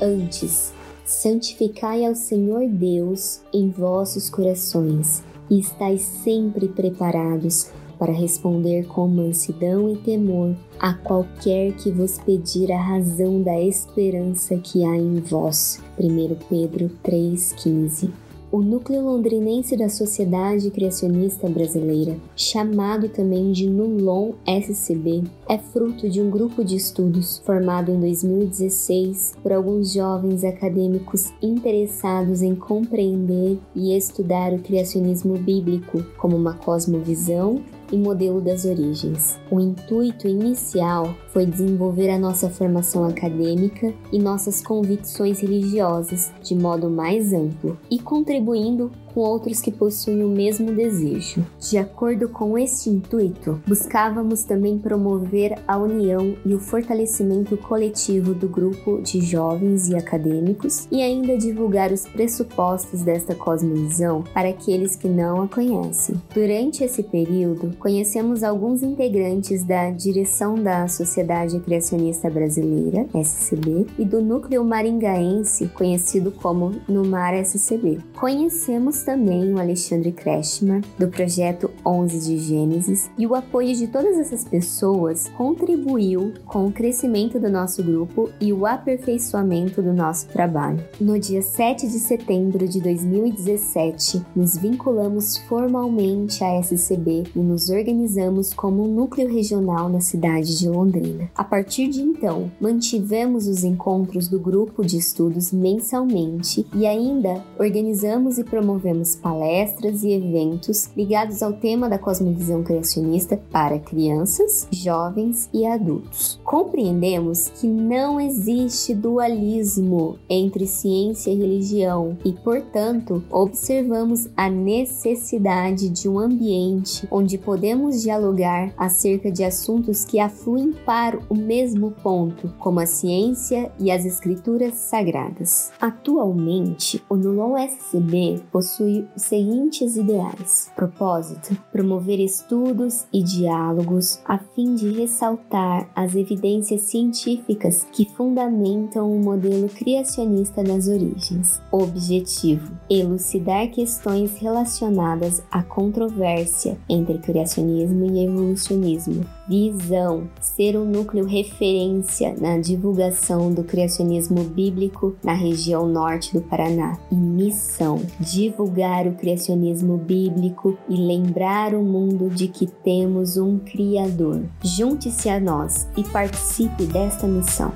Antes, santificai ao Senhor Deus em vossos corações e estais sempre preparados para responder com mansidão e temor a qualquer que vos pedir a razão da esperança que há em vós. 1 Pedro 3,15 o núcleo londrinense da Sociedade Criacionista Brasileira, chamado também de NULON SCB, é fruto de um grupo de estudos formado em 2016 por alguns jovens acadêmicos interessados em compreender e estudar o criacionismo bíblico como uma cosmovisão e modelo das origens. O intuito inicial foi desenvolver a nossa formação acadêmica e nossas convicções religiosas de modo mais amplo e contribuindo com outros que possuem o mesmo desejo. De acordo com este intuito, buscávamos também promover a união e o fortalecimento coletivo do grupo de jovens e acadêmicos e ainda divulgar os pressupostos desta cosmovisão para aqueles que não a conhecem. Durante esse período, conhecemos alguns integrantes da direção da Sociedade Criacionista Brasileira, SCB, e do núcleo maringaense, conhecido como Numar SCB. Conhecemos também o Alexandre Kreshman, do projeto 11 de Gênesis, e o apoio de todas essas pessoas contribuiu com o crescimento do nosso grupo e o aperfeiçoamento do nosso trabalho. No dia 7 de setembro de 2017, nos vinculamos formalmente à SCB e nos organizamos como um núcleo regional na cidade de Londrina. A partir de então, mantivemos os encontros do grupo de estudos mensalmente e ainda organizamos e promovemos temos palestras e eventos ligados ao tema da cosmovisão criacionista para crianças, jovens e adultos. Compreendemos que não existe dualismo entre ciência e religião e, portanto, observamos a necessidade de um ambiente onde podemos dialogar acerca de assuntos que afluem para o mesmo ponto, como a ciência e as escrituras sagradas. Atualmente, o Nulon SCB possui possui os seguintes ideais: propósito, promover estudos e diálogos a fim de ressaltar as evidências científicas que fundamentam o modelo criacionista das origens. Objetivo: elucidar questões relacionadas à controvérsia entre criacionismo e evolucionismo. Visão: ser um núcleo referência na divulgação do criacionismo bíblico na região norte do Paraná. E missão: divulgar divulgar o criacionismo bíblico e lembrar o mundo de que temos um Criador. Junte-se a nós e participe desta missão.